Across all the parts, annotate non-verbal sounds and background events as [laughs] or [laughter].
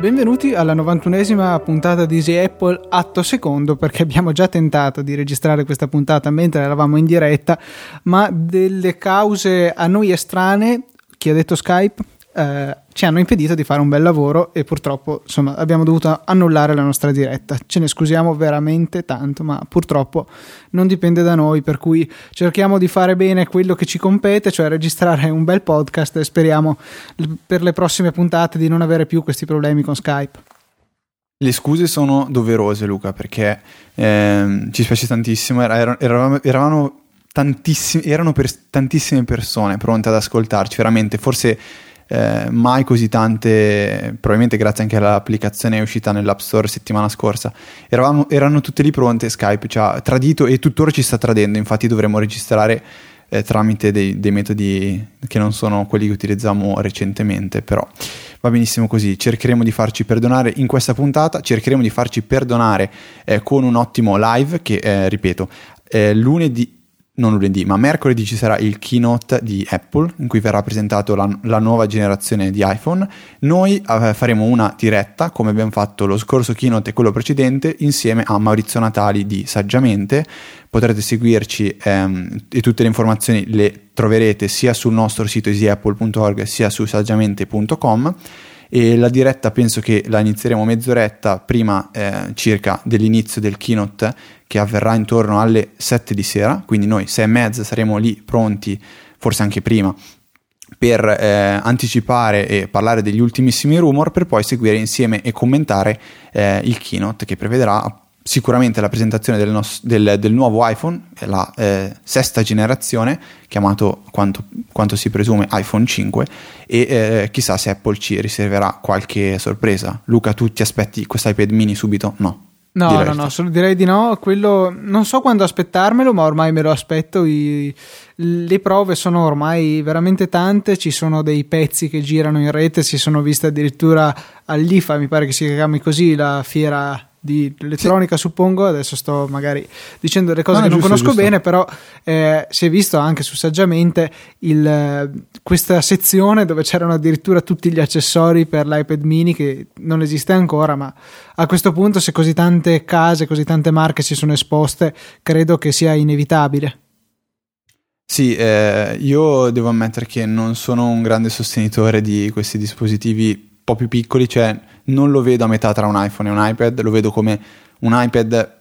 Benvenuti alla 91esima puntata di Easy Apple atto secondo perché abbiamo già tentato di registrare questa puntata mentre eravamo in diretta ma delle cause a noi estranee, chi ha detto Skype, eh, ci hanno impedito di fare un bel lavoro e purtroppo insomma, abbiamo dovuto annullare la nostra diretta. Ce ne scusiamo veramente tanto, ma purtroppo non dipende da noi, per cui cerchiamo di fare bene quello che ci compete, cioè registrare un bel podcast e speriamo per le prossime puntate di non avere più questi problemi con Skype. Le scuse sono doverose, Luca, perché ehm, ci spiace tantissimo. Era, eravamo, eravamo tantissimi, erano per tantissime persone pronte ad ascoltarci, veramente. Forse eh, mai così tante, probabilmente grazie anche all'applicazione uscita nell'App Store settimana scorsa, eravamo, erano tutte lì pronte, Skype ci ha tradito e tuttora ci sta tradendo, infatti dovremmo registrare eh, tramite dei, dei, metodi che non sono quelli che utilizziamo recentemente, però va benissimo così, cercheremo di farci perdonare in questa puntata, cercheremo di farci perdonare eh, con un ottimo live che, eh, ripeto, lunedì non lunedì, ma mercoledì ci sarà il keynote di Apple in cui verrà presentato la, la nuova generazione di iPhone. Noi eh, faremo una diretta, come abbiamo fatto lo scorso keynote e quello precedente, insieme a Maurizio Natali di Saggiamente. Potrete seguirci ehm, e tutte le informazioni le troverete sia sul nostro sito easyapple.org sia su saggiamente.com e la diretta penso che la inizieremo mezz'oretta prima eh, circa dell'inizio del keynote che avverrà intorno alle 7 di sera, quindi noi 6 e mezza saremo lì pronti, forse anche prima, per eh, anticipare e parlare degli ultimissimi rumor per poi seguire insieme e commentare eh, il keynote che prevederà sicuramente la presentazione del, nos- del, del nuovo iPhone, la eh, sesta generazione, chiamato quanto, quanto, si presume iPhone 5, e eh, chissà se Apple ci riserverà qualche sorpresa. Luca, tu ti aspetti questo iPad mini subito? No. No, direi no, no, direi di no. Quello non so quando aspettarmelo, ma ormai me lo aspetto. I, le prove sono ormai veramente tante. Ci sono dei pezzi che girano in rete. Si sono viste addirittura all'IFA, mi pare che si chiami così, la fiera di elettronica sì. suppongo adesso sto magari dicendo le cose no, che non conosco giusto. bene però eh, si è visto anche su saggiamente il, questa sezione dove c'erano addirittura tutti gli accessori per l'iPad mini che non esiste ancora ma a questo punto se così tante case così tante marche si sono esposte credo che sia inevitabile sì, eh, io devo ammettere che non sono un grande sostenitore di questi dispositivi po' più piccoli, cioè non lo vedo a metà tra un iPhone e un iPad, lo vedo come un iPad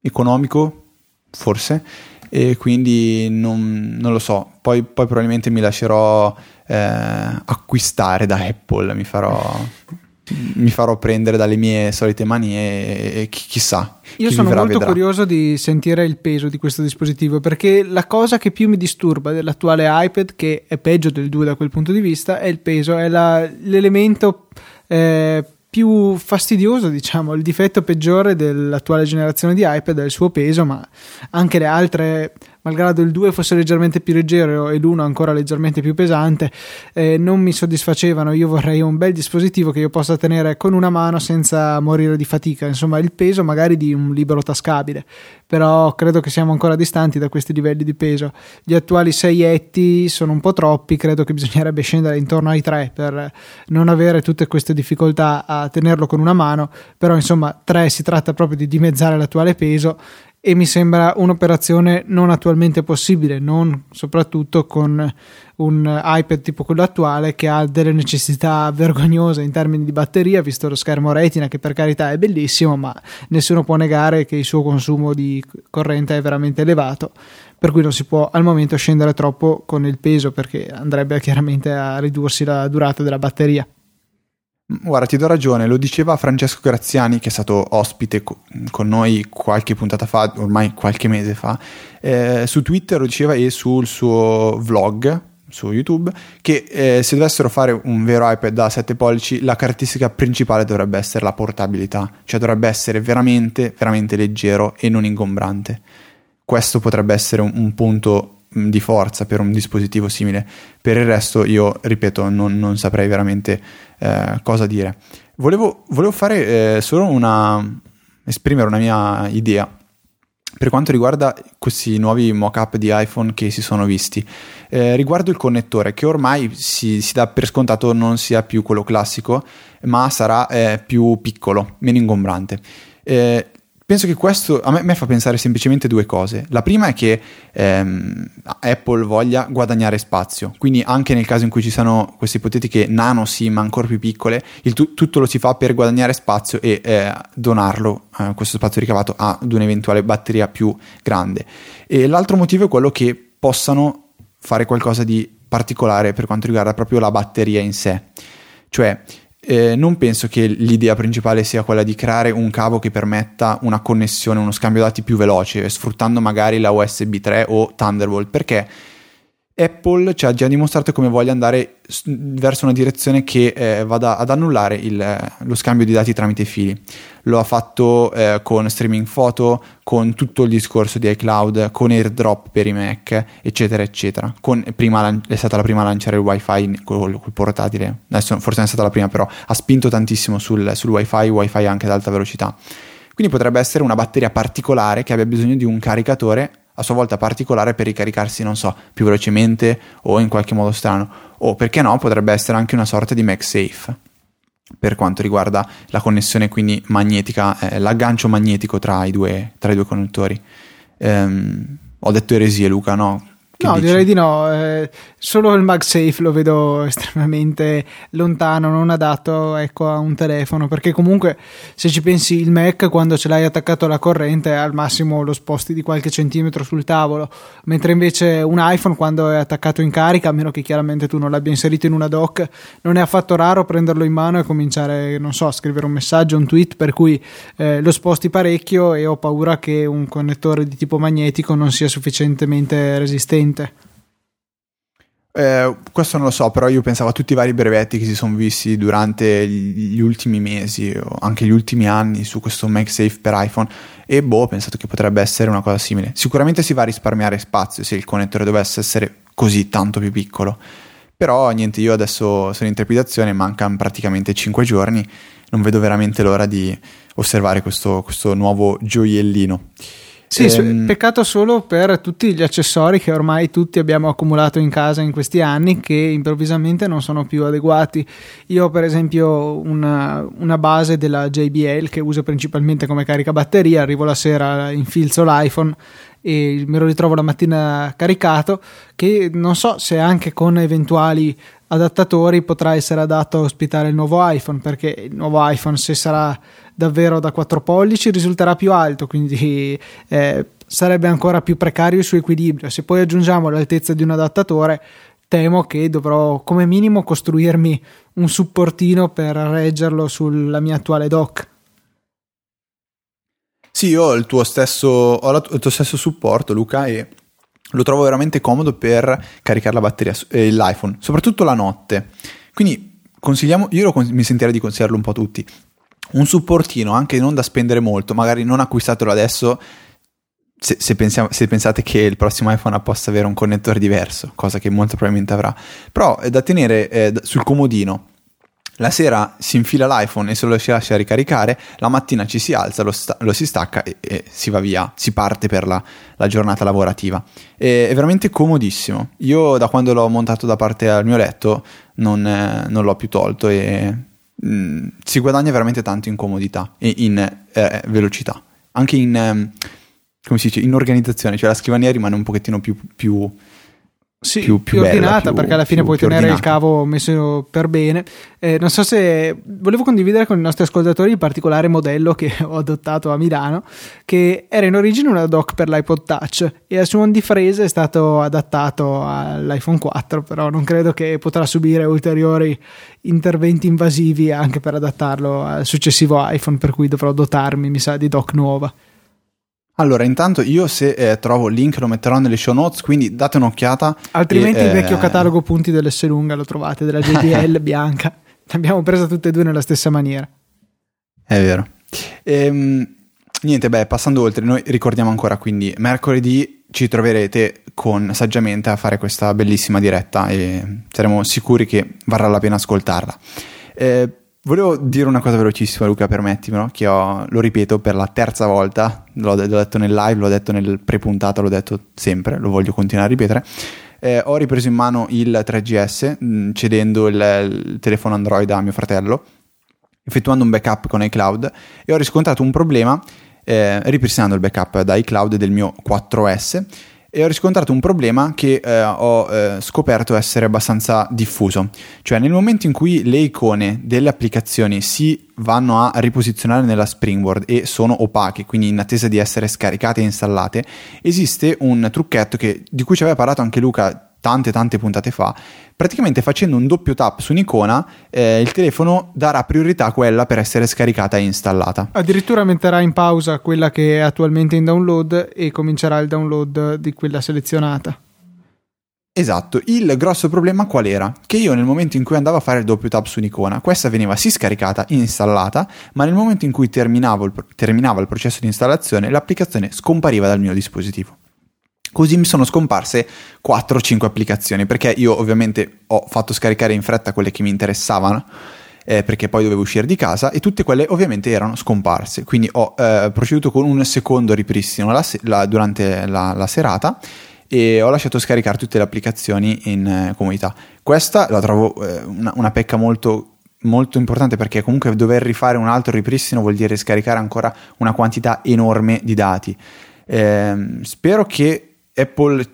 economico, forse, e quindi non, non lo so. Poi, poi, probabilmente mi lascerò eh, acquistare da Apple, mi farò, mi farò prendere dalle mie solite manie e, e chissà. Io sono molto vedrà. curioso di sentire il peso di questo dispositivo perché la cosa che più mi disturba dell'attuale iPad, che è peggio del 2 da quel punto di vista, è il peso, è la, l'elemento eh, più fastidioso, diciamo, il difetto peggiore dell'attuale generazione di iPad è il suo peso, ma anche le altre malgrado il 2 fosse leggermente più leggero e l'1 ancora leggermente più pesante, eh, non mi soddisfacevano. Io vorrei un bel dispositivo che io possa tenere con una mano senza morire di fatica, insomma, il peso magari di un libro tascabile, però credo che siamo ancora distanti da questi livelli di peso. Gli attuali 6 etti sono un po' troppi, credo che bisognerebbe scendere intorno ai 3 per non avere tutte queste difficoltà a tenerlo con una mano, però insomma 3 si tratta proprio di dimezzare l'attuale peso e mi sembra un'operazione non attualmente possibile, non soprattutto con un iPad tipo quello attuale che ha delle necessità vergognose in termini di batteria, visto lo schermo retina che per carità è bellissimo, ma nessuno può negare che il suo consumo di corrente è veramente elevato, per cui non si può al momento scendere troppo con il peso perché andrebbe chiaramente a ridursi la durata della batteria. Guarda, ti do ragione, lo diceva Francesco Graziani, che è stato ospite co- con noi qualche puntata fa, ormai qualche mese fa, eh, su Twitter lo diceva e sul suo vlog su YouTube, che eh, se dovessero fare un vero iPad da 7 pollici, la caratteristica principale dovrebbe essere la portabilità, cioè dovrebbe essere veramente, veramente leggero e non ingombrante. Questo potrebbe essere un, un punto di forza per un dispositivo simile. Per il resto, io ripeto, non, non saprei veramente eh, cosa dire. Volevo, volevo fare eh, solo una, esprimere una mia idea per quanto riguarda questi nuovi mock-up di iPhone che si sono visti, eh, riguardo il connettore che ormai si, si, dà per scontato non sia più quello classico, ma sarà eh, più piccolo, meno ingombrante. Eh, Penso che questo a me, a me, fa pensare semplicemente due cose. La prima è che ehm, Apple voglia guadagnare spazio, quindi anche nel caso in cui ci siano queste ipotetiche nano SIM ancora più piccole, tu, tutto lo si fa per guadagnare spazio e eh, donarlo, eh, questo spazio ricavato, ad un'eventuale batteria più grande. E l'altro motivo è quello che possano fare qualcosa di particolare per quanto riguarda proprio la batteria in sé. Cioè, eh, non penso che l'idea principale sia quella di creare un cavo che permetta una connessione, uno scambio dati più veloce, sfruttando magari la USB 3 o Thunderbolt, perché Apple ci ha già dimostrato come voglia andare verso una direzione che eh, vada ad annullare il, lo scambio di dati tramite fili. Lo ha fatto eh, con streaming foto, con tutto il discorso di iCloud, con AirDrop per i Mac, eccetera, eccetera. Con, prima, è stata la prima a lanciare il WiFi col, col portatile, adesso forse non è stata la prima, però ha spinto tantissimo sul, sul WiFi, WiFi anche ad alta velocità. Quindi potrebbe essere una batteria particolare che abbia bisogno di un caricatore a sua volta particolare per ricaricarsi, non so, più velocemente o in qualche modo strano. O perché no, potrebbe essere anche una sorta di MagSafe per quanto riguarda la connessione quindi magnetica, eh, l'aggancio magnetico tra i due, tra i due connettori. Ehm, ho detto eresie, Luca, no? Che no, dici? direi di no. Eh, solo il MagSafe lo vedo estremamente lontano, non adatto ecco, a un telefono. Perché comunque, se ci pensi, il Mac quando ce l'hai attaccato alla corrente, al massimo lo sposti di qualche centimetro sul tavolo. Mentre invece un iPhone, quando è attaccato in carica, a meno che chiaramente tu non l'abbia inserito in una dock, non è affatto raro prenderlo in mano e cominciare, non so, a scrivere un messaggio, un tweet. Per cui eh, lo sposti parecchio e ho paura che un connettore di tipo magnetico non sia sufficientemente resistente recente? Eh, questo non lo so, però io pensavo a tutti i vari brevetti che si sono visti durante gli ultimi mesi o anche gli ultimi anni su questo MagSafe per iPhone e boh, ho pensato che potrebbe essere una cosa simile. Sicuramente si va a risparmiare spazio se il connettore dovesse essere così tanto più piccolo. Però niente, io adesso sono in trepidazione, mancano praticamente 5 giorni, non vedo veramente l'ora di osservare questo, questo nuovo gioiellino. Sì, ehm... peccato solo per tutti gli accessori che ormai tutti abbiamo accumulato in casa in questi anni che improvvisamente non sono più adeguati. Io ho per esempio una, una base della JBL che uso principalmente come carica batteria, arrivo la sera, infilzo l'iPhone e me lo ritrovo la mattina caricato che non so se anche con eventuali adattatori potrà essere adatto a ospitare il nuovo iPhone perché il nuovo iPhone se sarà davvero da 4 pollici risulterà più alto quindi eh, sarebbe ancora più precario il suo equilibrio se poi aggiungiamo l'altezza di un adattatore temo che dovrò come minimo costruirmi un supportino per reggerlo sulla mia attuale dock sì, io ho il tuo stesso, ho il tuo stesso supporto, Luca, e lo trovo veramente comodo per caricare la batteria, eh, l'iPhone, soprattutto la notte. Quindi consigliamo, io lo, mi sentirei di consigliarlo un po' a tutti. Un supportino, anche non da spendere molto, magari non acquistatelo adesso. Se, se, pensiamo, se, pensate che il prossimo iPhone possa avere un connettore diverso, cosa che molto probabilmente avrà, però è da tenere eh, sul comodino la sera si infila l'iPhone e se lo si lascia ricaricare, la mattina ci si alza, lo, sta- lo si stacca e, e, si va via, si parte per la, la giornata lavorativa. E, è veramente comodissimo. Io da quando l'ho montato da parte al mio letto non, eh, non l'ho più tolto e mh, mm, si guadagna veramente tanto in comodità e in eh, velocità. Anche in, eh, come si dice, in organizzazione, cioè la scrivania rimane un pochettino più, più sì, più, più, più bella, ordinata più, perché alla fine puoi tenere ordinata. il cavo messo per bene. Eh, non so se volevo condividere con i nostri ascoltatori il particolare modello che [laughs] ho adottato a Milano, che era in origine una dock per l'iPod Touch e a suon di frese è stato adattato all'iPhone 4, però non credo che potrà subire ulteriori interventi invasivi anche per adattarlo al successivo iPhone, per cui dovrò dotarmi, mi sa, di dock nuova. Allora, intanto io se eh, trovo il link lo metterò nelle show notes, quindi date un'occhiata. Altrimenti e, il vecchio eh... catalogo punti dell'S lunga lo trovate, della JDL [laughs] bianca. L'abbiamo presa tutte e due nella stessa maniera. È vero. Ehm, niente, beh, passando oltre, noi ricordiamo ancora quindi mercoledì ci troverete con saggiamente a fare questa bellissima diretta e saremo sicuri che varrà la pena ascoltarla. Eh, Volevo dire una cosa velocissima, Luca, permettimelo, che ho, lo ripeto per la terza volta, l'ho, l'ho, detto nel live, l'ho detto nel pre-puntata, l'ho detto sempre, lo voglio continuare a ripetere. Eh, ho ripreso in mano il 3GS mh, mm, cedendo il, il telefono Android a mio fratello, effettuando un backup con iCloud e ho riscontrato un problema eh, ripristinando il backup da iCloud del mio 4S e ho riscontrato un problema che eh, ho eh, scoperto essere abbastanza diffuso. Cioè nel momento in cui le icone delle applicazioni si vanno a riposizionare nella Springboard e sono opache, quindi in attesa di essere scaricate e installate, esiste un trucchetto che, di cui ci aveva parlato anche Luca tante tante puntate fa, praticamente facendo un doppio tap su un'icona eh, il telefono darà priorità a quella per essere scaricata e installata. Addirittura metterà in pausa quella che è attualmente in download e comincerà il download di quella selezionata. Esatto, il grosso problema qual era? Che io nel momento in cui andavo a fare il doppio tap su un'icona, questa veniva sì scaricata, installata, ma nel momento in cui il, terminava il processo di installazione, l'applicazione scompariva dal mio dispositivo. Così mi sono scomparse 4-5 applicazioni perché io ovviamente ho fatto scaricare in fretta quelle che mi interessavano eh, perché poi dovevo uscire di casa e tutte quelle ovviamente erano scomparse. Quindi ho eh, proceduto con un secondo ripristino la, la, durante la, la, serata e ho lasciato scaricare tutte le applicazioni in eh, comunità. Questa la trovo eh, una, una pecca molto molto importante perché comunque dover rifare un altro ripristino vuol dire scaricare ancora una quantità enorme di dati. Eh, spero che Apple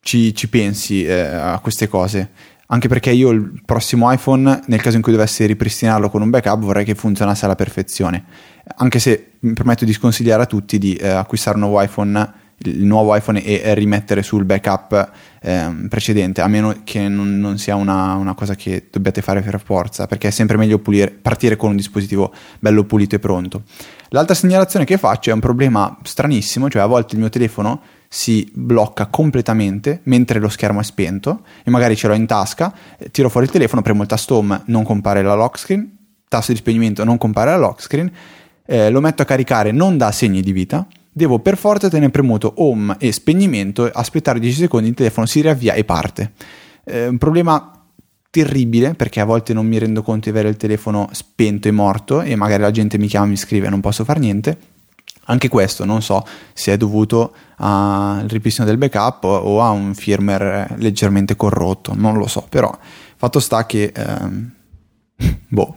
ci, ci pensi eh, a queste cose. Anche perché io il prossimo iPhone, nel caso in cui dovessi ripristinarlo con un backup, vorrei che funzionasse alla perfezione. Anche se mi permetto di sconsigliare a tutti di eh, acquistare un nuovo iPhone, il nuovo iPhone e, rimettere sul backup eh, precedente, a meno che non, non sia una, una, cosa che dobbiate fare per forza, perché è sempre meglio pulire, partire con un dispositivo bello pulito e pronto. L'altra segnalazione che faccio è un problema stranissimo, cioè a volte il mio telefono si blocca completamente mentre lo schermo è spento e magari ce l'ho in tasca, tiro fuori il telefono, premo il tasto home, non compare la lock screen, tasto di spegnimento, non compare la lock screen, eh, lo metto a caricare, non dà segni di vita, devo per forza tenere premuto home e spegnimento, aspettare 10 secondi, il telefono si riavvia e parte. Eh, un problema terribile perché a volte non mi rendo conto di avere il telefono spento e morto e magari la gente mi chiama e mi scrive e non posso fare niente anche questo non so se è dovuto al ripristino del backup o a un firmware leggermente corrotto, non lo so, però fatto sta che ehm, [laughs] boh,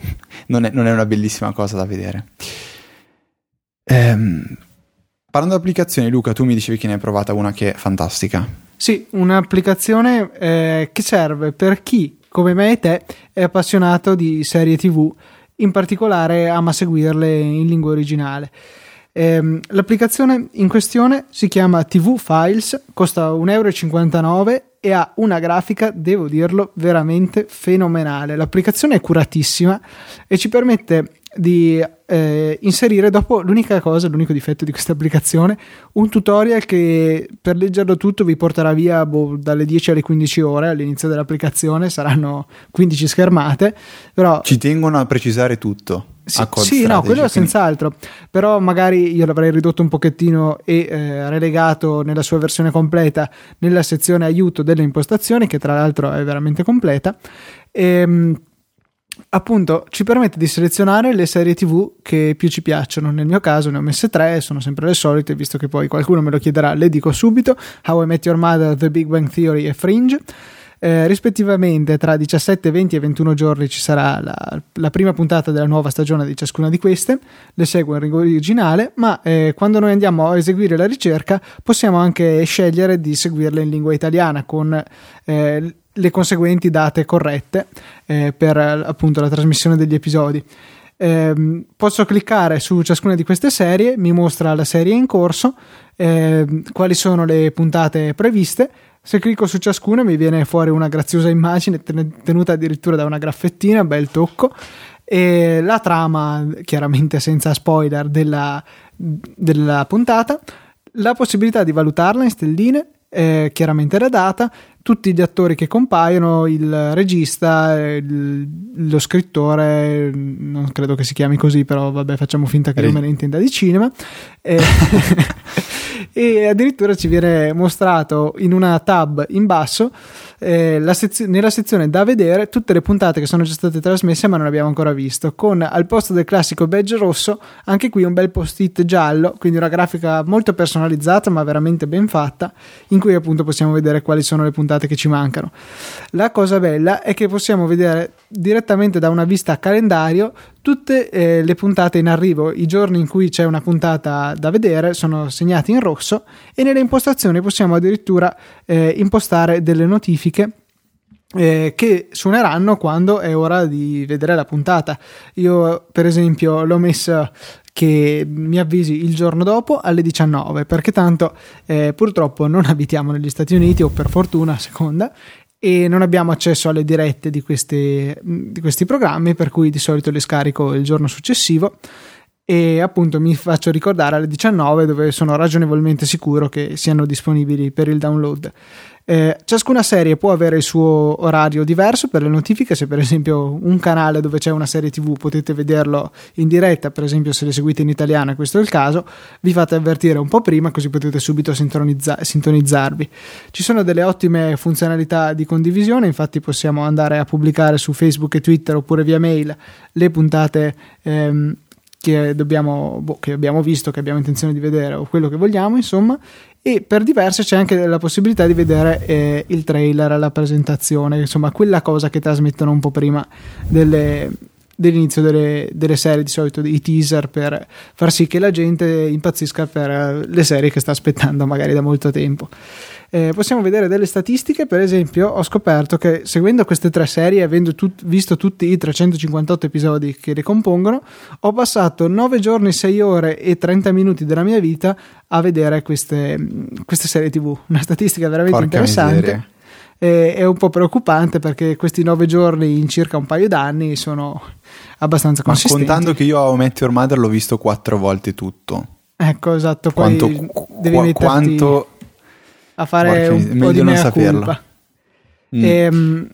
non è, non è, una bellissima cosa da vedere. Ehm, parlando di applicazioni, Luca, tu mi dicevi che ne hai provata una che è fantastica. Sì, un'applicazione eh, che serve per chi, come me e te, è appassionato di serie TV, in particolare ama seguirle in lingua originale. Ehm, l'applicazione in questione si chiama TV Files, costa 1,59 euro e ha una grafica, devo dirlo, veramente fenomenale. L'applicazione è curatissima e ci permette di eh, inserire dopo l'unica cosa, l'unico difetto di questa applicazione, un tutorial che per leggerlo tutto vi porterà via boh, dalle 10 alle 15 ore all'inizio dell'applicazione, saranno 15 schermate, però... Ci tengono a precisare tutto. Sì, sì no, quello quindi... senz'altro, però magari io l'avrei ridotto un pochettino e eh, relegato nella sua versione completa nella sezione aiuto delle impostazioni, che tra l'altro è veramente completa. Ehm, appunto ci permette di selezionare le serie tv che più ci piacciono. Nel mio caso ne ho messe tre sono sempre le solite visto che poi qualcuno me lo chiederà le dico subito. How I Met Your Mother, The Big Bang Theory e Fringe. Eh, rispettivamente tra 17, 20 e 21 giorni ci sarà la, la, prima puntata della nuova stagione di ciascuna di queste, le seguo in lingua originale, ma eh, quando noi andiamo a eseguire la ricerca possiamo anche scegliere di seguirle in lingua italiana con eh, le conseguenti date corrette eh, per appunto la trasmissione degli episodi. Eh, posso cliccare su ciascuna di queste serie, mi mostra la serie in corso, eh, quali sono le puntate previste. Se clicco su ciascuna mi viene fuori una graziosa immagine tenuta addirittura da una graffettina, bel tocco, e la trama, chiaramente senza spoiler, della, della puntata, la possibilità di valutarla in stelline, eh, chiaramente la data, tutti gli attori che compaiono, il regista, il, lo scrittore, non credo che si chiami così, però vabbè facciamo finta che non me ne intenda di cinema. E, [laughs] [laughs] e addirittura ci viene mostrato in una tab in basso eh, sezio- nella sezione da vedere tutte le puntate che sono già state trasmesse ma non abbiamo ancora visto. Con al posto del classico badge rosso anche qui un bel post-it giallo quindi una grafica molto personalizzata ma veramente ben fatta in cui appunto possiamo vedere quali sono le puntate che ci mancano. La cosa bella è che possiamo vedere direttamente da una vista a calendario tutte eh, le puntate in arrivo, i giorni in cui c'è una puntata da vedere sono segnati in rosso e nelle impostazioni possiamo addirittura eh, impostare delle notifiche eh, che suoneranno quando è ora di vedere la puntata. Io, per esempio, l'ho messa che mi avvisi il giorno dopo alle 19 perché tanto eh, purtroppo non abitiamo negli Stati Uniti o per fortuna a seconda e non abbiamo accesso alle dirette di, queste, di questi programmi, per cui di solito le scarico il giorno successivo e appunto mi faccio ricordare alle 19 dove sono ragionevolmente sicuro che siano disponibili per il download. Eh, ciascuna serie può avere il suo orario diverso per le notifiche, se per esempio un canale dove c'è una serie tv potete vederlo in diretta, per esempio se le seguite in italiano e questo è il caso, vi fate avvertire un po' prima così potete subito sintonizza- sintonizzarvi. Ci sono delle ottime funzionalità di condivisione, infatti possiamo andare a pubblicare su Facebook e Twitter oppure via mail le puntate ehm, che, dobbiamo, boh, che abbiamo visto, che abbiamo intenzione di vedere o quello che vogliamo, insomma, e per diverse c'è anche la possibilità di vedere eh, il trailer, la presentazione, insomma, quella cosa che trasmettono un po' prima delle, dell'inizio delle, delle, serie, di solito i teaser per far sì che la gente impazzisca per le serie che sta aspettando magari da molto tempo eh, possiamo vedere delle statistiche. Per esempio, ho scoperto che seguendo queste tre serie, avendo tut- visto tutti i 358 episodi che le compongono, ho passato 9 giorni, 6 ore e 30 minuti della mia vita a vedere queste, queste serie TV. Una statistica veramente Porca interessante. Miseria. È un po' preoccupante perché questi 9 giorni in circa un paio d'anni sono abbastanza consistenti. Ma contando che io a Met Your Mother l'ho visto quattro volte tutto. Ecco, esatto. Poi quanto, devi qu- quanto a fare Porca, un po' di mea culpa. Mm. E, ehm,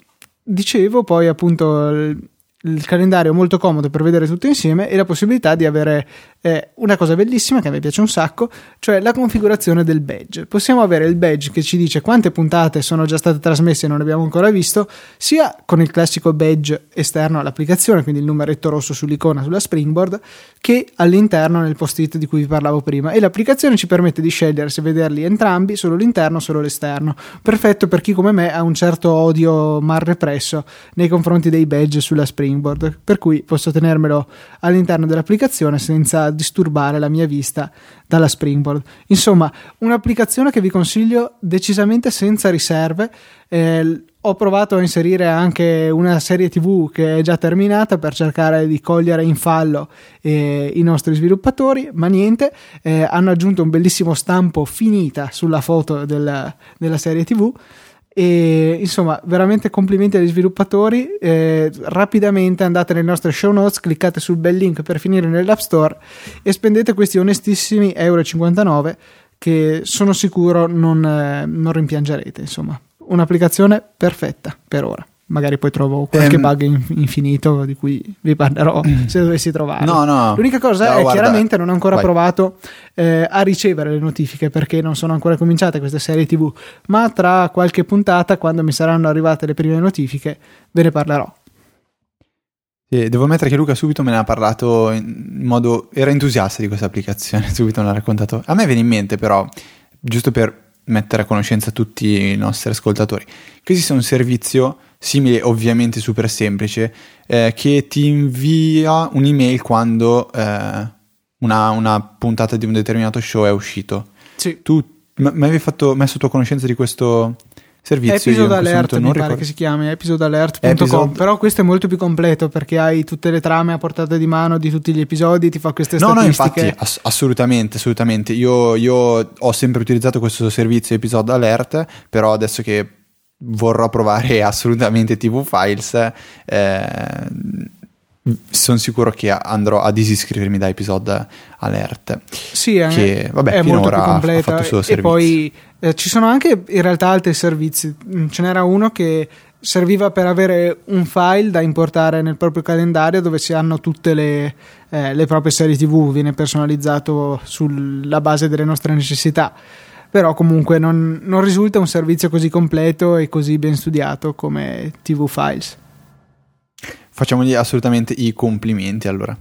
dicevo poi appunto il calendario molto comodo per vedere tutto insieme e la possibilità di avere eh, una cosa bellissima che a me piace un sacco, cioè la configurazione del badge. Possiamo avere il badge che ci dice quante puntate sono già state trasmesse e non abbiamo ancora visto, sia con il classico badge esterno all'applicazione, quindi il numeretto rosso sull'icona sulla Springboard, che all'interno nel post-it di cui vi parlavo prima. E l'applicazione ci permette di scegliere se vederli entrambi, solo l'interno o solo l'esterno. Perfetto per chi come me ha un certo odio mal represso nei confronti dei badge sulla Springboard per cui posso tenermelo all'interno dell'applicazione senza disturbare la mia vista dalla Springboard. Insomma, un'applicazione che vi consiglio decisamente senza riserve. Eh, ho provato a inserire anche una serie TV che è già terminata per cercare di cogliere in fallo eh, i nostri sviluppatori, ma niente, eh, hanno aggiunto un bellissimo stampo finita sulla foto della, della serie TV e insomma veramente complimenti agli sviluppatori. Eh, rapidamente andate nelle nostre show notes cliccate sul bel link per finire nell'app store e spendete questi onestissimi euro 59 che sono sicuro non, eh, non rimpiangerete insomma. Un'applicazione perfetta per ora magari poi trovo qualche um, bug infinito di cui vi parlerò [clears throat] se dovessi trovarlo. No, no. L'unica cosa no, è guarda, chiaramente non ho ancora vai. provato eh, a ricevere le notifiche perché non sono ancora cominciate queste serie TV, ma tra qualche puntata, quando mi saranno arrivate le prime notifiche, ve ne parlerò. Sì, devo ammettere che Luca subito me ne ha parlato in modo... era entusiasta di questa applicazione, [laughs] subito me l'ha raccontato. A me viene in mente però, giusto per mettere a conoscenza tutti i nostri ascoltatori, che esiste un servizio simile, ovviamente super semplice, eh, che ti invia un'email quando eh, una, una, puntata di un determinato show è uscito. Sì. Tu mi avevi fatto, messo a tua conoscenza di questo servizio? Episode Alert mi pare che si chiami, episodealert.com, Episode... però questo è molto più completo perché hai tutte le trame a portata di mano di tutti gli episodi, ti fa queste no, statistiche. No, infatti, ass- assolutamente, assolutamente. Io, io ho sempre utilizzato questo servizio Episode Alert, però adesso che vorrò provare [laughs] assolutamente TV Files. Eh, sono sicuro che andrò a disiscrivermi da episode alert. Sì, è, che, vabbè, è molto più completa. e poi eh, ci sono anche in realtà altri servizi. Mm, ce n'era uno che serviva per avere un file da importare nel proprio calendario dove si hanno tutte le, eh, le proprie serie TV, viene personalizzato sulla base delle nostre necessità. Però comunque non, non risulta un servizio così completo e così ben studiato come TV Files. Facciamogli assolutamente i complimenti allora.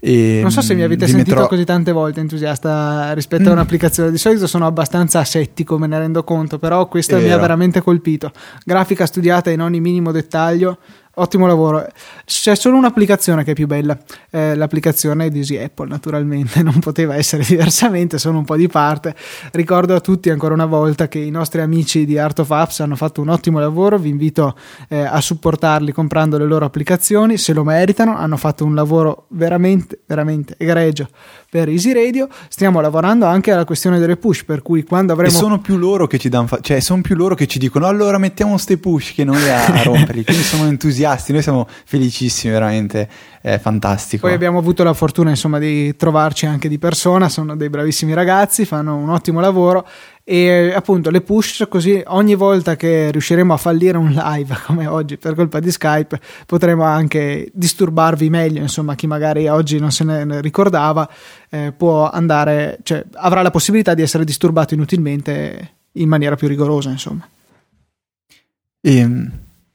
E non so se mi avete sentito metterò- così tante volte entusiasta rispetto a [laughs] un'applicazione. Di solito sono abbastanza asettico, me ne rendo conto, però questa mi ha veramente colpito. Grafica studiata in ogni minimo dettaglio. Ottimo lavoro. C'è solo un'applicazione che è più bella, eh, l'applicazione di Easy Apple, naturalmente, [laughs] non poteva essere diversamente, sono un po' di parte. Ricordo a tutti ancora una volta che i nostri amici di Art of Apps hanno fatto un ottimo lavoro, vi invito eh, a supportarli comprando le loro applicazioni, se lo meritano, hanno fatto un lavoro veramente, veramente egregio per Easy Radio. Stiamo lavorando anche alla questione delle push, per cui quando E avremo... sono più loro che ci danno, fa- cioè sono più loro che ci dicono allora mettiamo ste push che noi a [laughs] romperli, quindi sono entusiasti, noi siamo felicissimi, veramente è fantastico. Poi abbiamo avuto la fortuna insomma di trovarci anche di persona, sono dei bravissimi ragazzi, fanno un ottimo lavoro e appunto le push così ogni volta che riusciremo a fallire un live [laughs] come oggi per colpa di Skype potremo anche disturbarvi meglio, insomma chi magari oggi non se ne ricordava eh, può andare, cioè avrà la possibilità di essere disturbato inutilmente in maniera più rigorosa insomma. E,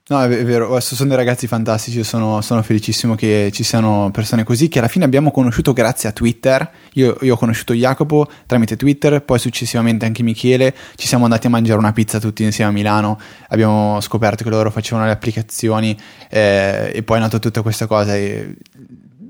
no, è, vero, sono dei ragazzi fantastici, sono, sono felicissimo che ci siano persone così che alla fine abbiamo conosciuto grazie a Twitter. Io, io ho conosciuto Jacopo tramite Twitter, poi successivamente anche Michele, ci siamo andati a mangiare una pizza tutti insieme a Milano, abbiamo scoperto che loro facevano le applicazioni eh, e poi è nata tutta questa cosa. E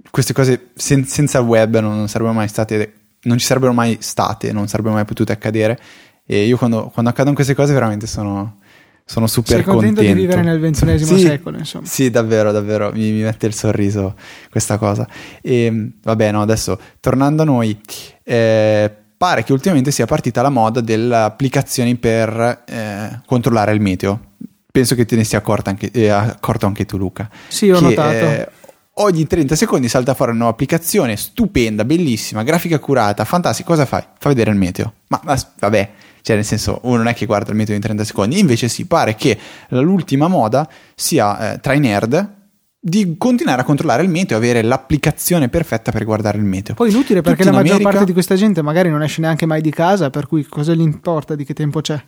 queste cose sen- senza il web non sarebbero mai state, non ci sarebbero mai state, non sarebbero mai potute accadere. E io quando, quando accadono queste cose veramente sono, sono super Sei contento di vivere nel ventunesimo Sì, secolo insomma. Sì, davvero, davvero, mi, mi mette il sorriso questa cosa. E vabbè, no, adesso tornando a noi, eh, pare che ultimamente sia partita la moda delle applicazioni per eh, controllare il meteo. Penso che te ne sia accorta anche, eh, accorto anche tu, Luca. Sì, ho Che, notato. Ogni 30 secondi salta fuori una nuova applicazione stupenda, bellissima, grafica curata, fantastica. Cosa fai? Fa vedere il meteo. Ma, ma vabbè, cioè nel senso, uno non è che guarda il meteo in 30 secondi. Invece si pare che l'ultima moda sia eh, tra i nerd di continuare a controllare il meteo, avere l'applicazione perfetta per guardare il meteo. Poi inutile perché Tutti la maggior America- parte di questa gente magari non esce neanche mai di casa, per cui cosa gli importa di che tempo c'è?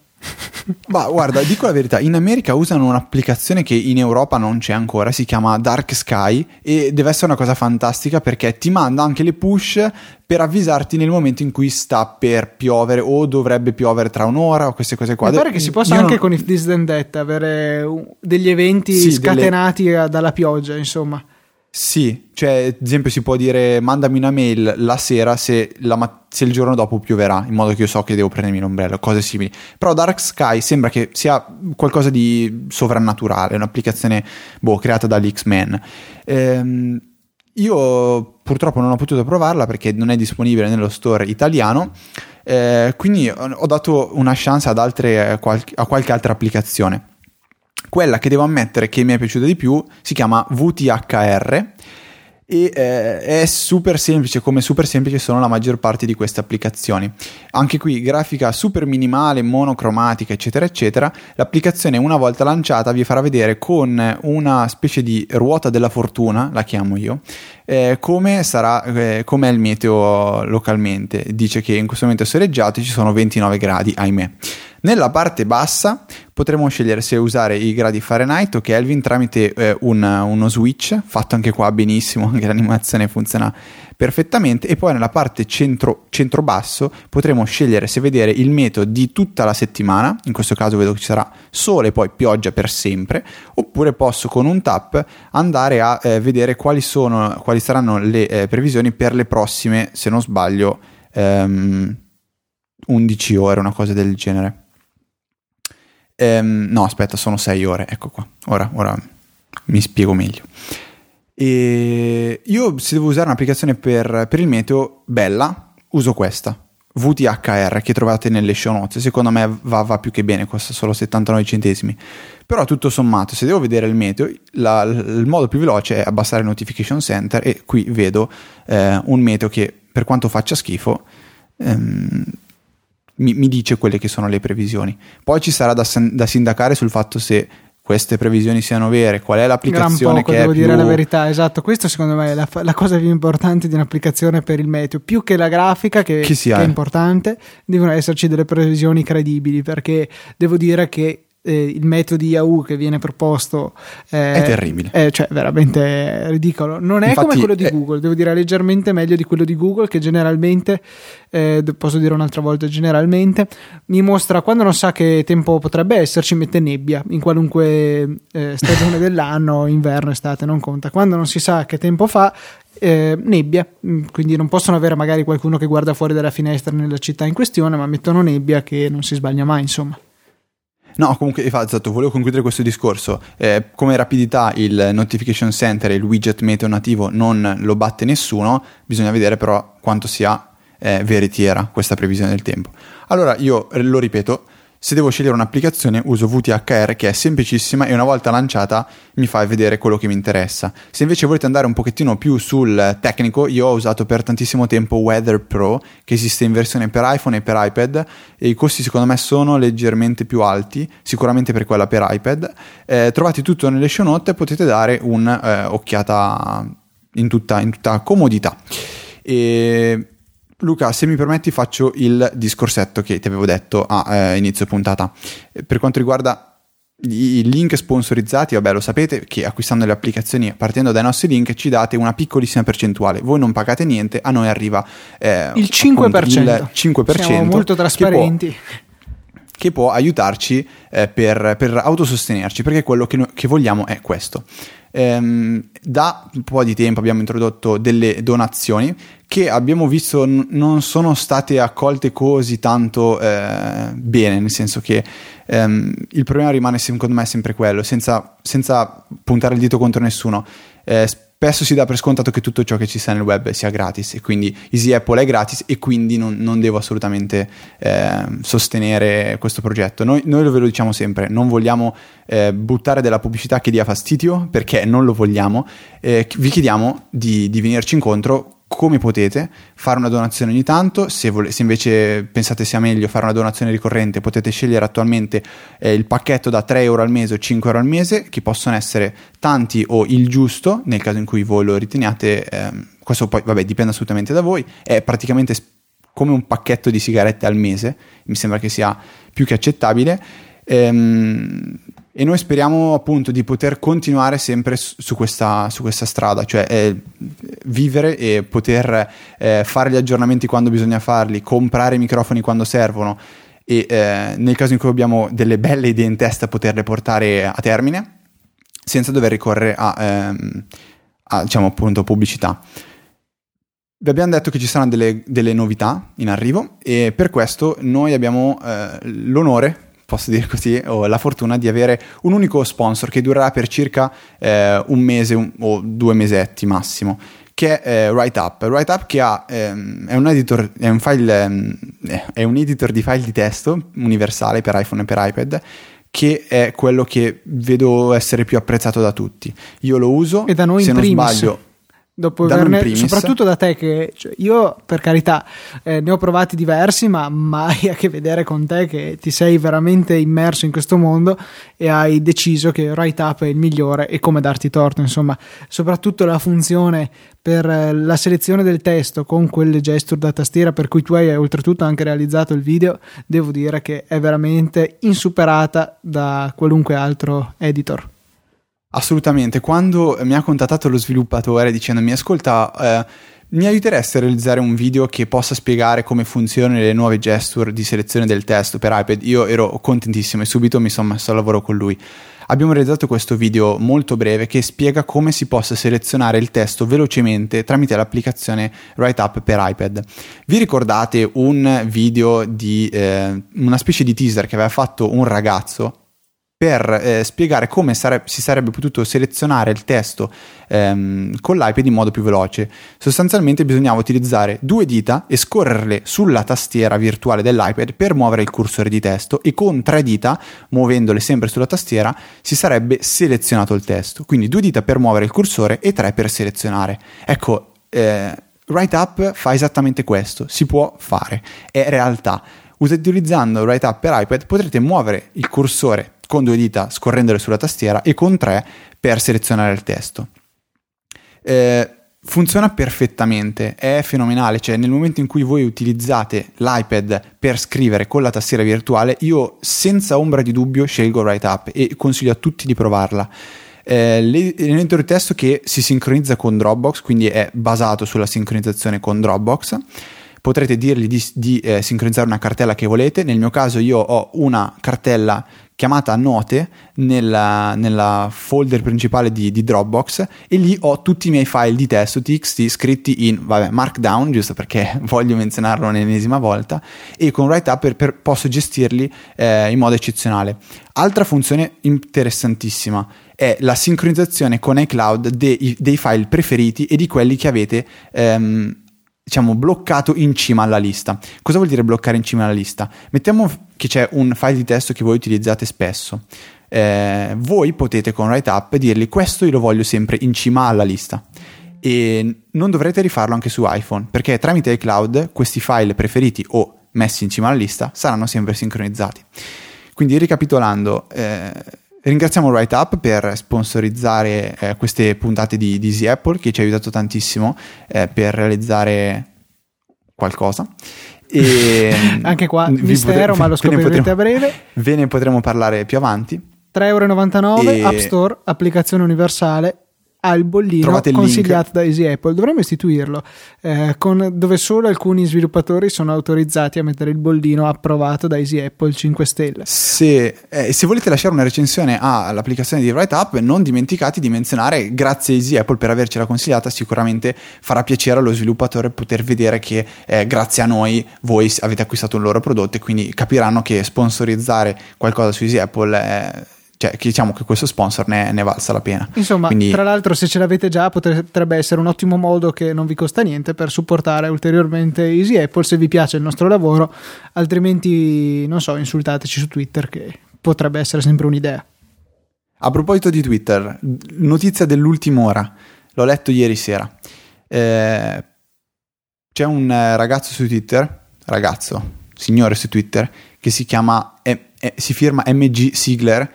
Ma guarda, dico la verità, in America usano un'applicazione che in Europa non c'è ancora, si chiama Dark Sky e deve essere una cosa fantastica perché ti manda anche le push per avvisarti nel momento in cui sta per piovere o dovrebbe piovere tra un'ora o queste cose qua. Mi pare che si possa Io anche non- con If This Then That avere uh, degli eventi Sì, delle- scatenati eh, dalla pioggia, insomma. Sì, cioè ad esempio si può dire mandami una mail la sera se, la mat- se il giorno dopo pioverà, in modo che io so che devo prendermi l'ombrello, cose simili. Però Dark Sky sembra che sia qualcosa di sovrannaturale, un'applicazione boh, creata dagli X-Men. Ehm, io purtroppo non ho potuto provarla perché non è disponibile nello store italiano, eh, quindi ho dato una chance altre, a qualche altra applicazione. Quella che devo ammettere che mi è piaciuta di più si chiama VTHR e eh, è super semplice, come super semplice sono la maggior parte di queste applicazioni. Anche qui grafica super minimale, monocromatica, eccetera, eccetera. L'applicazione una volta lanciata vi farà vedere con una specie di ruota della fortuna, la chiamo io, eh, come sarà, eh, com'è il meteo localmente. Dice che in questo momento è soleggiato e ci sono 29 gradi, ahimè. Nella parte bassa potremo scegliere se usare i gradi Fahrenheit o Kelvin tramite eh, un- uno switch, fatto anche qua benissimo, [laughs] anche l'animazione funziona perfettamente e poi nella parte centro, centro-basso potremo scegliere se vedere il meteo di tutta la settimana, in questo caso vedo che ci sarà sole e poi pioggia per sempre, oppure posso con un tap andare a eh, vedere quali, sono, quali saranno le eh, previsioni per le prossime, se non sbaglio, ehm, 11 ore, una cosa del genere. Ehm, no, aspetta, sono 6 ore, ecco qua. Ora, ora mi spiego meglio. E io se devo usare un'applicazione per, per il meteo bella, uso questa. VTHR che trovate nelle show notes, secondo me va, va più che bene, costa solo 79 centesimi. Però tutto sommato, se devo vedere il meteo, la- il modo più veloce è abbassare il notification center e qui vedo eh, un meteo che per quanto faccia schifo ehm, mi, mi dice quelle che sono le previsioni. Poi ci sarà da, da sindacare sul fatto se queste previsioni siano vere, qual è l'applicazione Gran poco, che devo è dire più... la verità, esatto. Questo secondo me è la, la, cosa più importante di un'applicazione per il meteo, più che la grafica che, che, che è importante, devono esserci delle previsioni credibili, perché devo dire che eh, il metodo di Yahoo che viene proposto eh, è terribile, è cioè, veramente ridicolo. Non è Infatti, come quello di è... Google, devo dire leggermente meglio di quello di Google, che generalmente, eh, posso dire un'altra volta, generalmente mi mostra quando non sa che tempo potrebbe esserci, mette nebbia in qualunque eh, stagione [laughs] dell'anno, inverno, estate, non conta. Quando non si sa che tempo fa, eh, nebbia, mm, quindi non possono avere magari qualcuno che guarda fuori dalla finestra nella città in questione, ma mettono nebbia che non si sbaglia mai, insomma. No, comunque, esatto, volevo concludere questo discorso. Eh, come rapidità il Notification Center e il widget meteo nativo non lo batte nessuno, bisogna vedere però quanto sia eh, veritiera questa previsione del tempo. Allora, io lo ripeto, se devo scegliere un'applicazione uso VTHR che è semplicissima e una volta lanciata mi fa vedere quello che mi interessa. Se invece volete andare un pochettino più sul tecnico, io ho usato per tantissimo tempo Weather Pro che esiste in versione per iPhone e per iPad e i costi secondo me sono leggermente più alti, sicuramente per quella per iPad. Eh, trovate tutto nelle show note e potete dare un'occhiata eh, in, in tutta comodità. E Luca, se mi permetti faccio il discorsetto che ti avevo detto a eh, inizio puntata. Per quanto riguarda i link sponsorizzati, vabbè lo sapete che acquistando le applicazioni partendo dai nostri link ci date una piccolissima percentuale, voi non pagate niente, a noi arriva eh, il 5%. Appunto, il 5% Siamo molto trasparenti. Che può, che può aiutarci eh, per, per, autosostenerci, perché quello che, no, che vogliamo è questo. Ehm, da un po' di tempo abbiamo introdotto delle donazioni che abbiamo visto non sono state accolte così tanto eh, bene, nel senso che ehm, il problema rimane secondo me sempre quello, senza, senza puntare il dito contro nessuno. Eh, spesso si dà per scontato che tutto ciò che ci sta nel web sia gratis e quindi Easy Apple è gratis e quindi non, non devo assolutamente eh, sostenere questo progetto. Noi, noi, ve lo diciamo sempre, non vogliamo eh, buttare della pubblicità che dia fastidio perché non lo vogliamo, eh, vi chiediamo di, di venirci incontro come potete fare una donazione ogni tanto, se, vole- se, invece pensate sia meglio fare una donazione ricorrente potete scegliere attualmente eh, il pacchetto da 3 euro al mese o 5 euro al mese che possono essere tanti o il giusto nel caso in cui voi lo riteniate, ehm, questo poi vabbè dipende assolutamente da voi, è praticamente come un pacchetto di sigarette al mese, mi sembra che sia più che accettabile. Ehm, e noi speriamo appunto di poter continuare sempre su questa, su questa strada, cioè eh, vivere e poter eh, fare gli aggiornamenti quando bisogna farli, comprare i microfoni quando servono e eh, nel caso in cui abbiamo delle belle idee in testa poterle portare a termine senza dover ricorrere a, ehm, a diciamo appunto pubblicità. Vi abbiamo detto che ci saranno delle, delle, novità in arrivo e per questo noi abbiamo eh, l'onore posso dire così, ho la fortuna di avere un unico sponsor che durerà per circa eh, un mese un, o due mesetti massimo, che è eh, WriteUp. WriteUp che ha, ehm, è, un editor, è, un file, ehm, è un editor di file di testo universale per iPhone e per iPad che è quello che vedo essere più apprezzato da tutti. Io lo uso, e da noi se in non primis. sbaglio dopo averne, soprattutto da te che cioè, io per carità eh, ne ho provati diversi ma mai a che vedere con te che ti sei veramente immerso in questo mondo e hai deciso che Write Up è il migliore e come darti torto insomma. Soprattutto la funzione per eh, la selezione del testo con quelle gesture da tastiera per cui tu hai oltretutto anche realizzato il video devo dire che è veramente insuperata da qualunque altro editor Assolutamente, quando mi ha contattato lo sviluppatore dicendomi ascolta, eh, mi aiuteresti a realizzare un video che possa spiegare come funzionano le nuove gesture di selezione del testo per iPad, io ero contentissimo e subito mi sono messo a lavoro con lui. Abbiamo realizzato questo video molto breve che spiega come si possa selezionare il testo velocemente tramite l'applicazione WriteUp per iPad. Vi ricordate un video di eh, una specie di teaser che aveva fatto un ragazzo per eh, spiegare come sare- si sarebbe potuto selezionare il testo ehm, con l'iPad in modo più veloce. Sostanzialmente bisognava utilizzare due dita e scorrerle sulla tastiera virtuale dell'iPad per muovere il cursore di testo e con tre dita, muovendole sempre sulla tastiera, si sarebbe selezionato il testo. Quindi due dita per muovere il cursore e tre per selezionare. Ecco, eh, WriteUp fa esattamente questo, si può fare, è realtà. Utilizzando WriteUp per iPad potrete muovere il cursore con due dita scorrendole sulla tastiera e con tre per selezionare il testo. Eh, funziona perfettamente, è fenomenale, cioè nel momento in cui voi utilizzate l'iPad per scrivere con la tastiera virtuale, io senza ombra di dubbio scelgo WriteUp e consiglio a tutti di provarla. Eh, l'editor di testo che si sincronizza con Dropbox, quindi è basato sulla sincronizzazione con Dropbox. Potrete dirgli di, di eh, sincronizzare una cartella che volete. Nel mio caso, io ho una cartella chiamata note nella, nella folder principale di, di, Dropbox e lì ho tutti i miei file di testo TXT scritti in vabbè, Markdown, giusto perché [laughs] voglio menzionarlo un'ennesima volta, e con WriteUp posso gestirli eh, in modo eccezionale. Altra funzione interessantissima è la sincronizzazione con iCloud dei, dei file preferiti e di quelli che avete ehm, diciamo, bloccato in cima alla lista. Cosa vuol dire bloccare in cima alla lista? Mettiamo che c'è un file di testo che voi utilizzate spesso. Eh, voi potete con WriteUp dirgli questo io lo voglio sempre in cima alla lista e non dovrete rifarlo anche su iPhone perché tramite iCloud questi file preferiti o messi in cima alla lista saranno sempre sincronizzati. Quindi ricapitolando, eh, Ringraziamo WriteUp per sponsorizzare eh, queste puntate di, di Easy Apple che ci ha aiutato tantissimo eh, per realizzare qualcosa. E [laughs] Anche qua mistero, potre- ma lo scoprirete potremo, a breve. Ve ne potremo parlare più avanti. 3,99€ e... App Store, applicazione universale ha il bollino il consigliato da Easy Apple. Dovremmo istituirlo, eh, con, dove solo alcuni sviluppatori sono autorizzati a mettere il bollino approvato da Easy Apple 5 stelle. Se, eh, se volete lasciare una recensione all'applicazione di WriteUp, non dimenticate di menzionare grazie a Easy Apple per avercela consigliata. Sicuramente farà piacere allo sviluppatore poter vedere che eh, grazie a noi voi avete acquistato un loro prodotto e quindi capiranno che sponsorizzare qualcosa su Easy Apple è cioè, diciamo che questo sponsor ne, ne valsa la pena. Insomma, Quindi... tra l'altro, se ce l'avete già, potrebbe essere un ottimo modo che non vi costa niente per supportare ulteriormente Easy Apple se vi piace il nostro lavoro, altrimenti, non so, insultateci su Twitter che potrebbe essere sempre un'idea. A proposito di Twitter, notizia dell'ultima ora, l'ho letto ieri sera. Eh, c'è un ragazzo su Twitter, ragazzo, signore su Twitter, che si chiama, eh, eh, si firma MG Sigler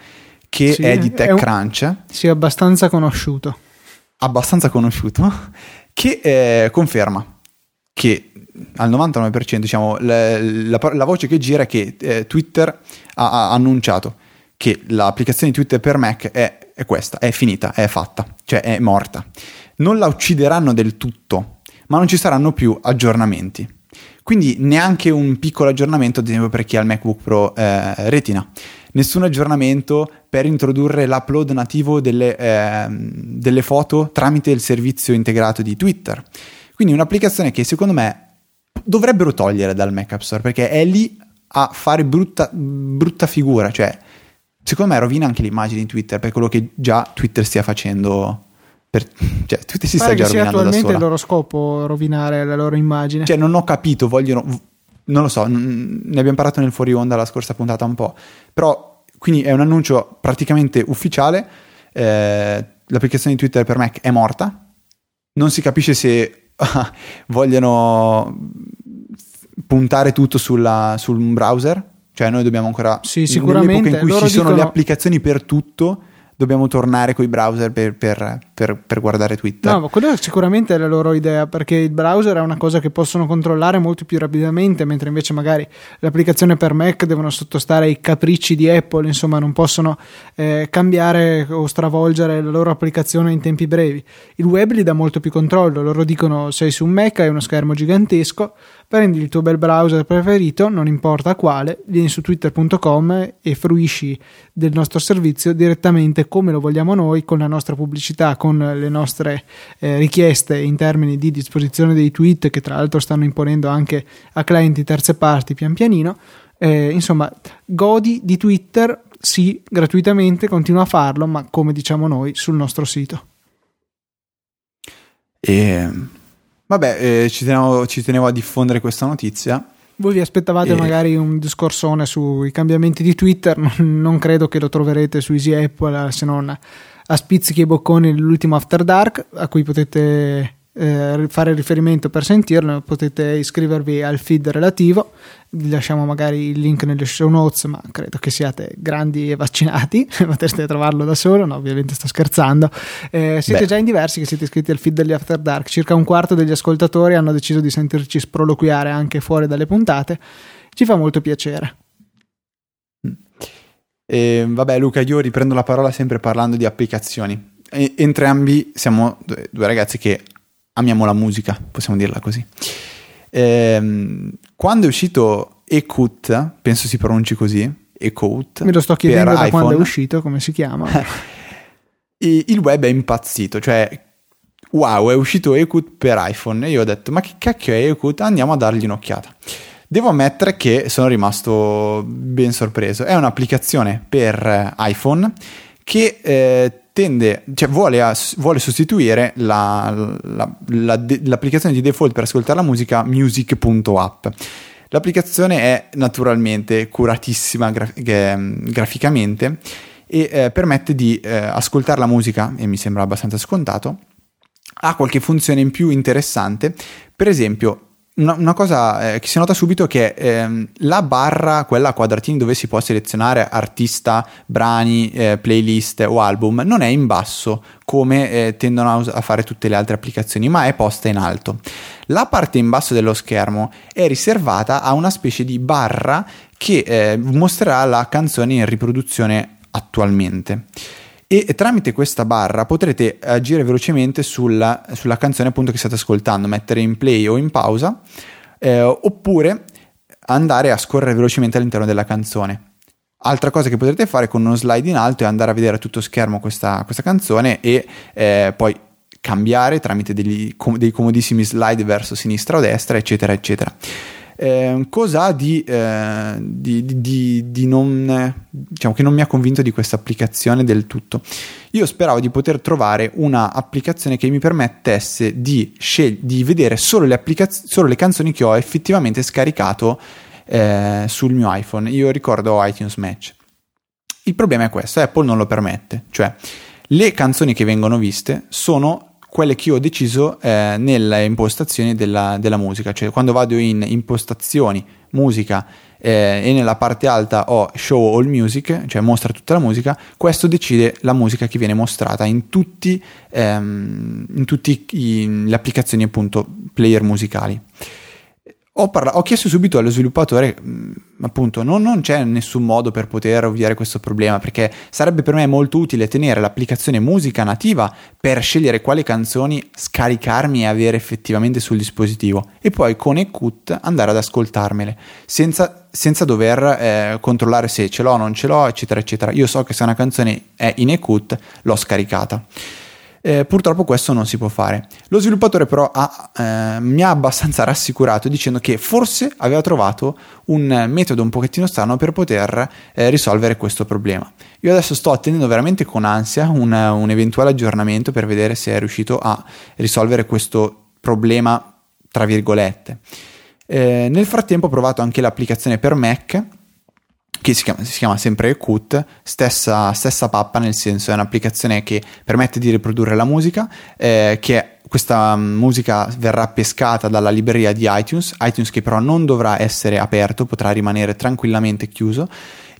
che sì, è di TechCrunch. È un, sì, abbastanza conosciuto. Abbastanza conosciuto, che eh, conferma che al 99% diciamo, la, la, la, voce che gira è che eh, Twitter ha, ha, annunciato che l'applicazione di Twitter per Mac è, è questa, è finita, è fatta, cioè è morta. Non la uccideranno del tutto, ma non ci saranno più aggiornamenti. Quindi neanche un piccolo aggiornamento, ad esempio per chi ha il MacBook Pro eh, Retina nessun aggiornamento per introdurre l'upload nativo delle, eh, delle foto tramite il servizio integrato di Twitter. Quindi un'applicazione che secondo me dovrebbero togliere dal Mac App Store perché è lì a fare brutta, brutta figura, cioè secondo me rovina anche l'immagine di Twitter per quello che già Twitter stia facendo. Per, cioè, Twitter si sta già rovinando da sola. attualmente il loro scopo rovinare la loro immagine. Cioè, non ho capito, vogliono non lo so, ne abbiamo parlato nel fuori onda la scorsa puntata un po', però quindi è un annuncio praticamente ufficiale, eh, l'applicazione di Twitter per Mac è morta, non si capisce se [laughs] vogliono puntare tutto sulla, sul browser, cioè noi dobbiamo ancora... Sì, sicuramente. in cui ci sono le applicazioni per tutto, dobbiamo tornare con i browser per, per, per, per, guardare Twitter. No, ma quello sicuramente è la loro idea, perché il browser è una cosa che possono controllare molto più rapidamente, mentre invece magari l'applicazione per Mac devono sottostare ai capricci di Apple, insomma non possono eh, cambiare o stravolgere la loro applicazione in tempi brevi. Il web gli dà molto più controllo, loro dicono sei su un Mac, hai uno schermo gigantesco, prendi il tuo bel browser preferito, non importa quale, vieni su twitter.com e fruisci del nostro servizio direttamente come lo vogliamo noi, con la nostra pubblicità, con le nostre eh, richieste in termini di disposizione dei tweet che tra l'altro stanno imponendo anche a clienti terze parti pian pianino. Eh, insomma, godi di Twitter, sì, gratuitamente, continua a farlo, ma come diciamo noi sul nostro sito. E Vabbè, eh, ci, tenevo, ci, tenevo, a diffondere questa notizia. Voi vi aspettavate e... magari un discorsone sui cambiamenti di Twitter, non, credo che lo troverete su Easy Apple se non a spizzichi e bocconi nell'ultimo After Dark, a cui potete eh, fare riferimento per sentirlo, potete iscrivervi al feed relativo. Vi lasciamo magari il link nelle show notes, ma credo che siate grandi e vaccinati, [laughs] potreste trovarlo da solo. No, ovviamente sto scherzando. Eh, siete Beh. già in diversi che siete iscritti al feed degli After Dark. Circa un quarto degli ascoltatori hanno deciso di sentirci sproloquiare anche fuori dalle puntate. Ci fa molto piacere. E, vabbè, Luca, io riprendo la parola sempre parlando di applicazioni. Entrambi siamo due ragazzi che amiamo la musica, possiamo dirla così. Ehm, quando è uscito Ecout, penso si pronunci così, Ecout. Me lo sto chiedendo da iPhone, quando è uscito, come si chiama? [laughs] il web è impazzito, cioè wow, è uscito Ecout per iPhone e io ho detto ma che cacchio è Ecout? Andiamo a dargli un'occhiata. Devo ammettere che sono rimasto ben sorpreso. È un'applicazione per iPhone che eh, tende, cioè vuole, a, vuole sostituire la, la, la, l'applicazione di default per ascoltare la musica music.app. L'applicazione è naturalmente curatissima gra- graficamente e eh, permette di eh, ascoltare la musica, e mi sembra abbastanza scontato, ha qualche funzione in più interessante, per esempio una, una cosa eh, che si nota subito è che ehm, la barra, quella a quadratini dove si può selezionare artista, brani, eh, playlist o album, non è in basso come eh, tendono a, us- a fare tutte le altre applicazioni, ma è posta in alto. La parte in basso dello schermo è riservata a una specie di barra che eh, mostrerà la canzone in riproduzione attualmente e tramite questa barra potrete agire velocemente sulla, sulla canzone appunto che state ascoltando, mettere in play o in pausa eh, oppure andare a scorrere velocemente all'interno della canzone. Altra cosa che potrete fare con uno slide in alto è andare a vedere a tutto schermo questa, questa canzone e eh, poi cambiare tramite degli, com- dei comodissimi slide verso sinistra o destra, eccetera, eccetera eh, cosa di, eh, di, di, di, non, diciamo che non mi ha convinto di questa applicazione del tutto. Io speravo di poter trovare un'applicazione che mi permettesse di, scel- di vedere solo le, applicaz- solo le canzoni che ho effettivamente scaricato eh, sul mio iPhone. Io ricordo iTunes Match. Il problema è questo, Apple non lo permette, cioè le canzoni che vengono viste sono quelle che ho deciso eh, nelle impostazioni della, della, musica, cioè quando vado in impostazioni, musica eh, e nella parte alta ho show all music, cioè mostra tutta la musica, questo decide la musica che viene mostrata in tutte ehm, le applicazioni appunto player musicali ho, parla- ho, chiesto subito allo sviluppatore, mh, mm, appunto, non, non, c'è nessun modo per poter ovviare questo problema, perché sarebbe per me molto utile tenere l'applicazione musica nativa per scegliere quali canzoni scaricarmi e avere effettivamente sul dispositivo, e poi con Ecout andare ad ascoltarmele, senza, senza dover eh, controllare se ce l'ho o non ce l'ho, eccetera, eccetera. Io so che se una canzone è in Ecout, l'ho scaricata. Eh, purtroppo questo non si può fare. Lo sviluppatore però ha, eh, mi ha abbastanza rassicurato dicendo che forse aveva trovato un metodo un pochettino strano per poter eh, risolvere questo problema. Io adesso sto attendendo veramente con ansia un, un eventuale aggiornamento per vedere se è riuscito a risolvere questo problema, tra virgolette. Eh, nel frattempo ho provato anche l'applicazione per Mac che si chiama, si chiama sempre Qt, stessa, stessa, pappa, nel senso è un'applicazione che permette di riprodurre la musica, eh, che questa musica verrà pescata dalla libreria di iTunes, iTunes che però non dovrà essere aperto, potrà rimanere tranquillamente chiuso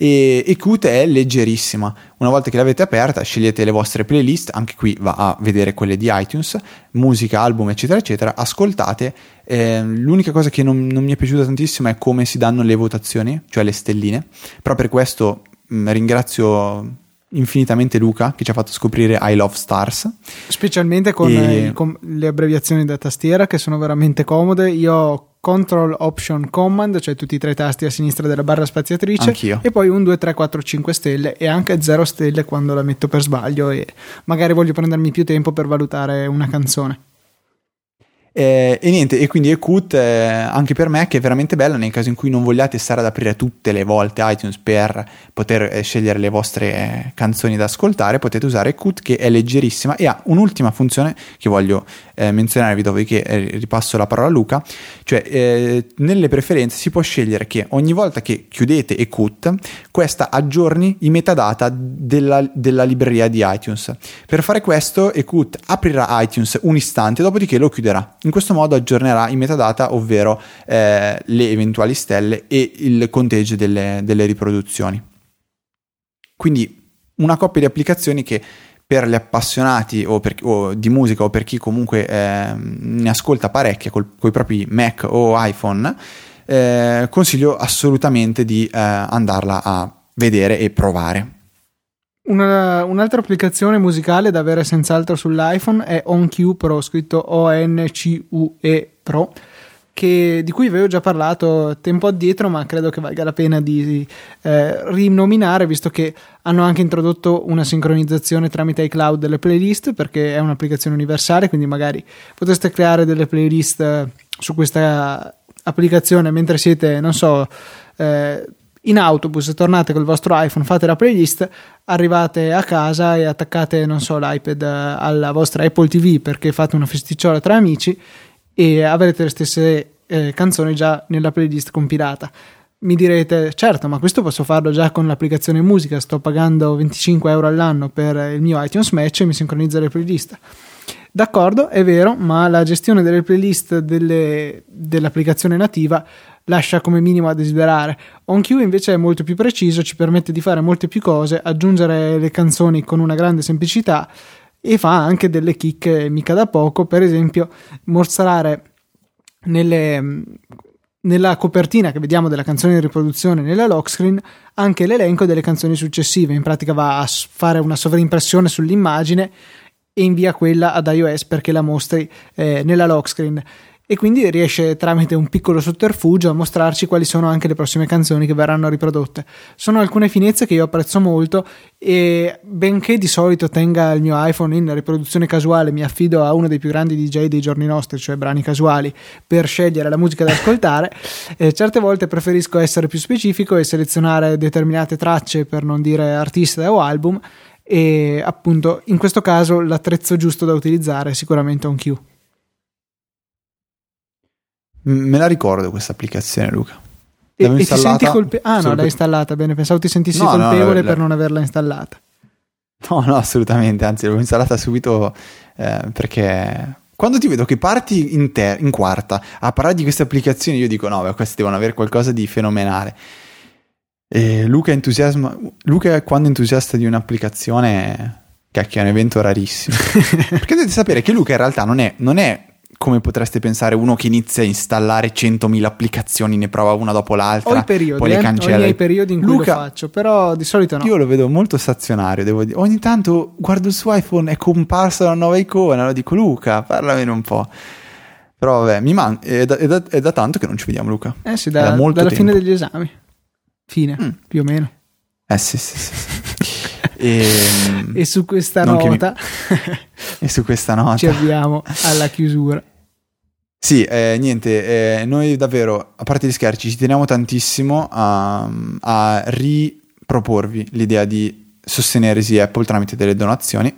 e, e Qt è leggerissima. Una volta che l'avete aperta, scegliete le vostre playlist, anche qui va a vedere quelle di iTunes, musica, album, eccetera, eccetera, ascoltate. Eh, l'unica cosa che non, non mi è piaciuta tantissimo è come si danno le votazioni, cioè le stelline, però per questo mh, mm, ringrazio infinitamente Luca che ci ha fatto scoprire I Love Stars. Specialmente con, e... eh, con le abbreviazioni da tastiera che sono veramente comode. Io ho Control Option Command, cioè tutti i tre tasti a sinistra della barra spaziatrice, Anch'io. e poi 1, 2, 3, 4, 5 stelle e anche 0 stelle quando la metto per sbaglio e magari voglio prendermi più tempo per valutare una canzone. Eh, e niente, e quindi Ecoot eh, anche per me che è veramente bella nel caso in cui non vogliate stare ad aprire tutte le volte iTunes per poter eh, scegliere le vostre eh, canzoni da ascoltare, potete usare Ecoot che è leggerissima e ha un'ultima funzione che voglio eh, menzionarvi, dopodiché eh, ripasso la parola a Luca, cioè eh, nelle preferenze si può scegliere che ogni volta che chiudete Ecoot, questa aggiorni i metadata della, della libreria di iTunes. Per fare questo Ecoot aprirà iTunes un istante, dopodiché lo chiuderà. In questo modo aggiornerà i metadata, ovvero eh, le eventuali stelle e il conteggio delle, delle riproduzioni. Quindi una coppia di applicazioni che per gli appassionati o, per, o di musica o per chi comunque eh, ne ascolta parecchie con i propri Mac o iPhone, eh, consiglio assolutamente di eh, andarla a vedere e provare. Una, un'altra applicazione musicale da avere senz'altro sull'iPhone è OnQ Pro, scritto O-N-C-U-E Pro che, di cui avevo già parlato tempo addietro, ma credo che valga la pena di eh, rinominare, visto che hanno anche introdotto una sincronizzazione tramite iCloud delle playlist, perché è un'applicazione universale, quindi magari potreste creare delle playlist eh, su questa applicazione mentre siete, non so, eh, in autobus, tornate col vostro iPhone, fate la playlist, arrivate a casa e attaccate, non so, l'iPad eh, alla vostra Apple TV perché fate una festicciola tra amici e avrete le stesse eh, canzoni già nella playlist compilata. Mi direte, certo, ma questo posso farlo già con l'applicazione musica, sto pagando 25 euro all'anno per il mio iTunes Match e mi sincronizza le playlist. D'accordo, è vero, ma la gestione delle playlist delle, dell'applicazione nativa lascia come minimo a desiderare. OnQ invece è molto più preciso, ci permette di fare molte più cose, aggiungere le canzoni con una grande semplicità e fa anche delle chicche mica da poco, per esempio mostrare nelle, nella copertina che vediamo della canzone di riproduzione nella lock screen anche l'elenco delle canzoni successive, in pratica va a fare una sovraimpressione sull'immagine e invia quella ad iOS perché la mostri eh, nella lock screen e quindi riesce tramite un piccolo sotterfugio a mostrarci quali sono anche le prossime canzoni che verranno riprodotte. Sono alcune finezze che io apprezzo molto e benché di solito tenga il mio iPhone in riproduzione casuale, mi affido a uno dei più grandi DJ dei giorni nostri, cioè brani casuali, per scegliere la musica da ascoltare. eh, certe volte preferisco essere più specifico e selezionare determinate tracce per non dire artista o album e appunto in questo caso l'attrezzo giusto da utilizzare è sicuramente un Q. Me la ricordo questa applicazione, Luca. E, e ti senti colpevole? Ah, no, l'hai installata bene. Pensavo ti sentissi no, colpevole no, per non averla installata. No, no, assolutamente. Anzi, l'ho installata subito eh, perché quando ti vedo che parti in, ter- in, quarta a parlare di queste applicazioni, io dico: no, beh, queste devono avere qualcosa di fenomenale. E Luca, Luca, quando è entusiasta di un'applicazione, cacchio, è un evento rarissimo. [laughs] perché dovete sapere che Luca in realtà non è, non è come potreste pensare uno che inizia a installare 100.000 applicazioni, ne prova una dopo l'altra, ho i periodi, poi le eh? cancella. Ho i periodi in cui Luca, lo faccio, però di solito no. Io lo vedo molto stazionario, devo dire. Ogni tanto guardo il suo iPhone, è comparsa una nuova icona, lo dico Luca, parlamene un po'. Però vabbè, mi man- è, da, è, da, è, da, tanto che non ci vediamo Luca. Eh sì, da, da dalla tempo. fine degli esami. Fine, mm. più o meno. Eh sì, sì, sì. E, e, su questa nota... Mi... [laughs] e su questa nota... Ci avviamo alla chiusura. Sì, eh, niente, eh, noi davvero, a parte gli scherzi, ci teniamo tantissimo a, a riproporvi l'idea di sostenere Easy Apple tramite delle donazioni.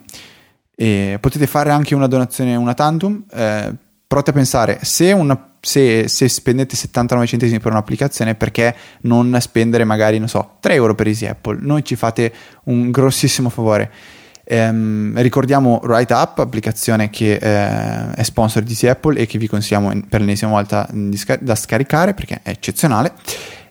E potete fare anche una donazione una tantum. Eh, provate a pensare, se, una, se, se, spendete 79 centesimi per un'applicazione, perché non spendere magari, non so, 3 euro per Easy Apple? Noi ci fate un grossissimo favore. Ehm, ricordiamo Write Up, applicazione che eh, è sponsor di Apple e che vi consigliamo per l'ennesima volta scar- da scaricare perché è eccezionale.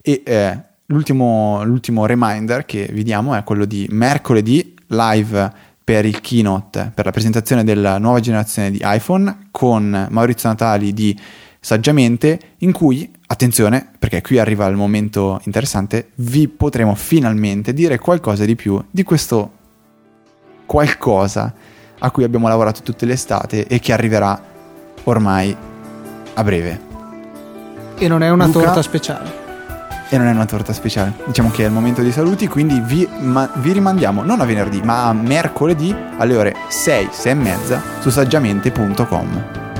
E eh, l'ultimo, l'ultimo reminder che vi diamo è quello di mercoledì live per il keynote, per la presentazione della nuova generazione di iPhone con Maurizio Natali di Saggiamente, in cui, attenzione, perché qui arriva il momento interessante, vi potremo finalmente dire qualcosa di più di questo qualcosa a cui abbiamo lavorato tutte le estate e che arriverà ormai a breve. E non è una Luca, torta speciale. E non è una torta speciale. Diciamo che è il momento dei saluti, quindi vi, ma, vi rimandiamo non a venerdì, ma a mercoledì alle ore 6, 6 e mezza su saggiamente.com.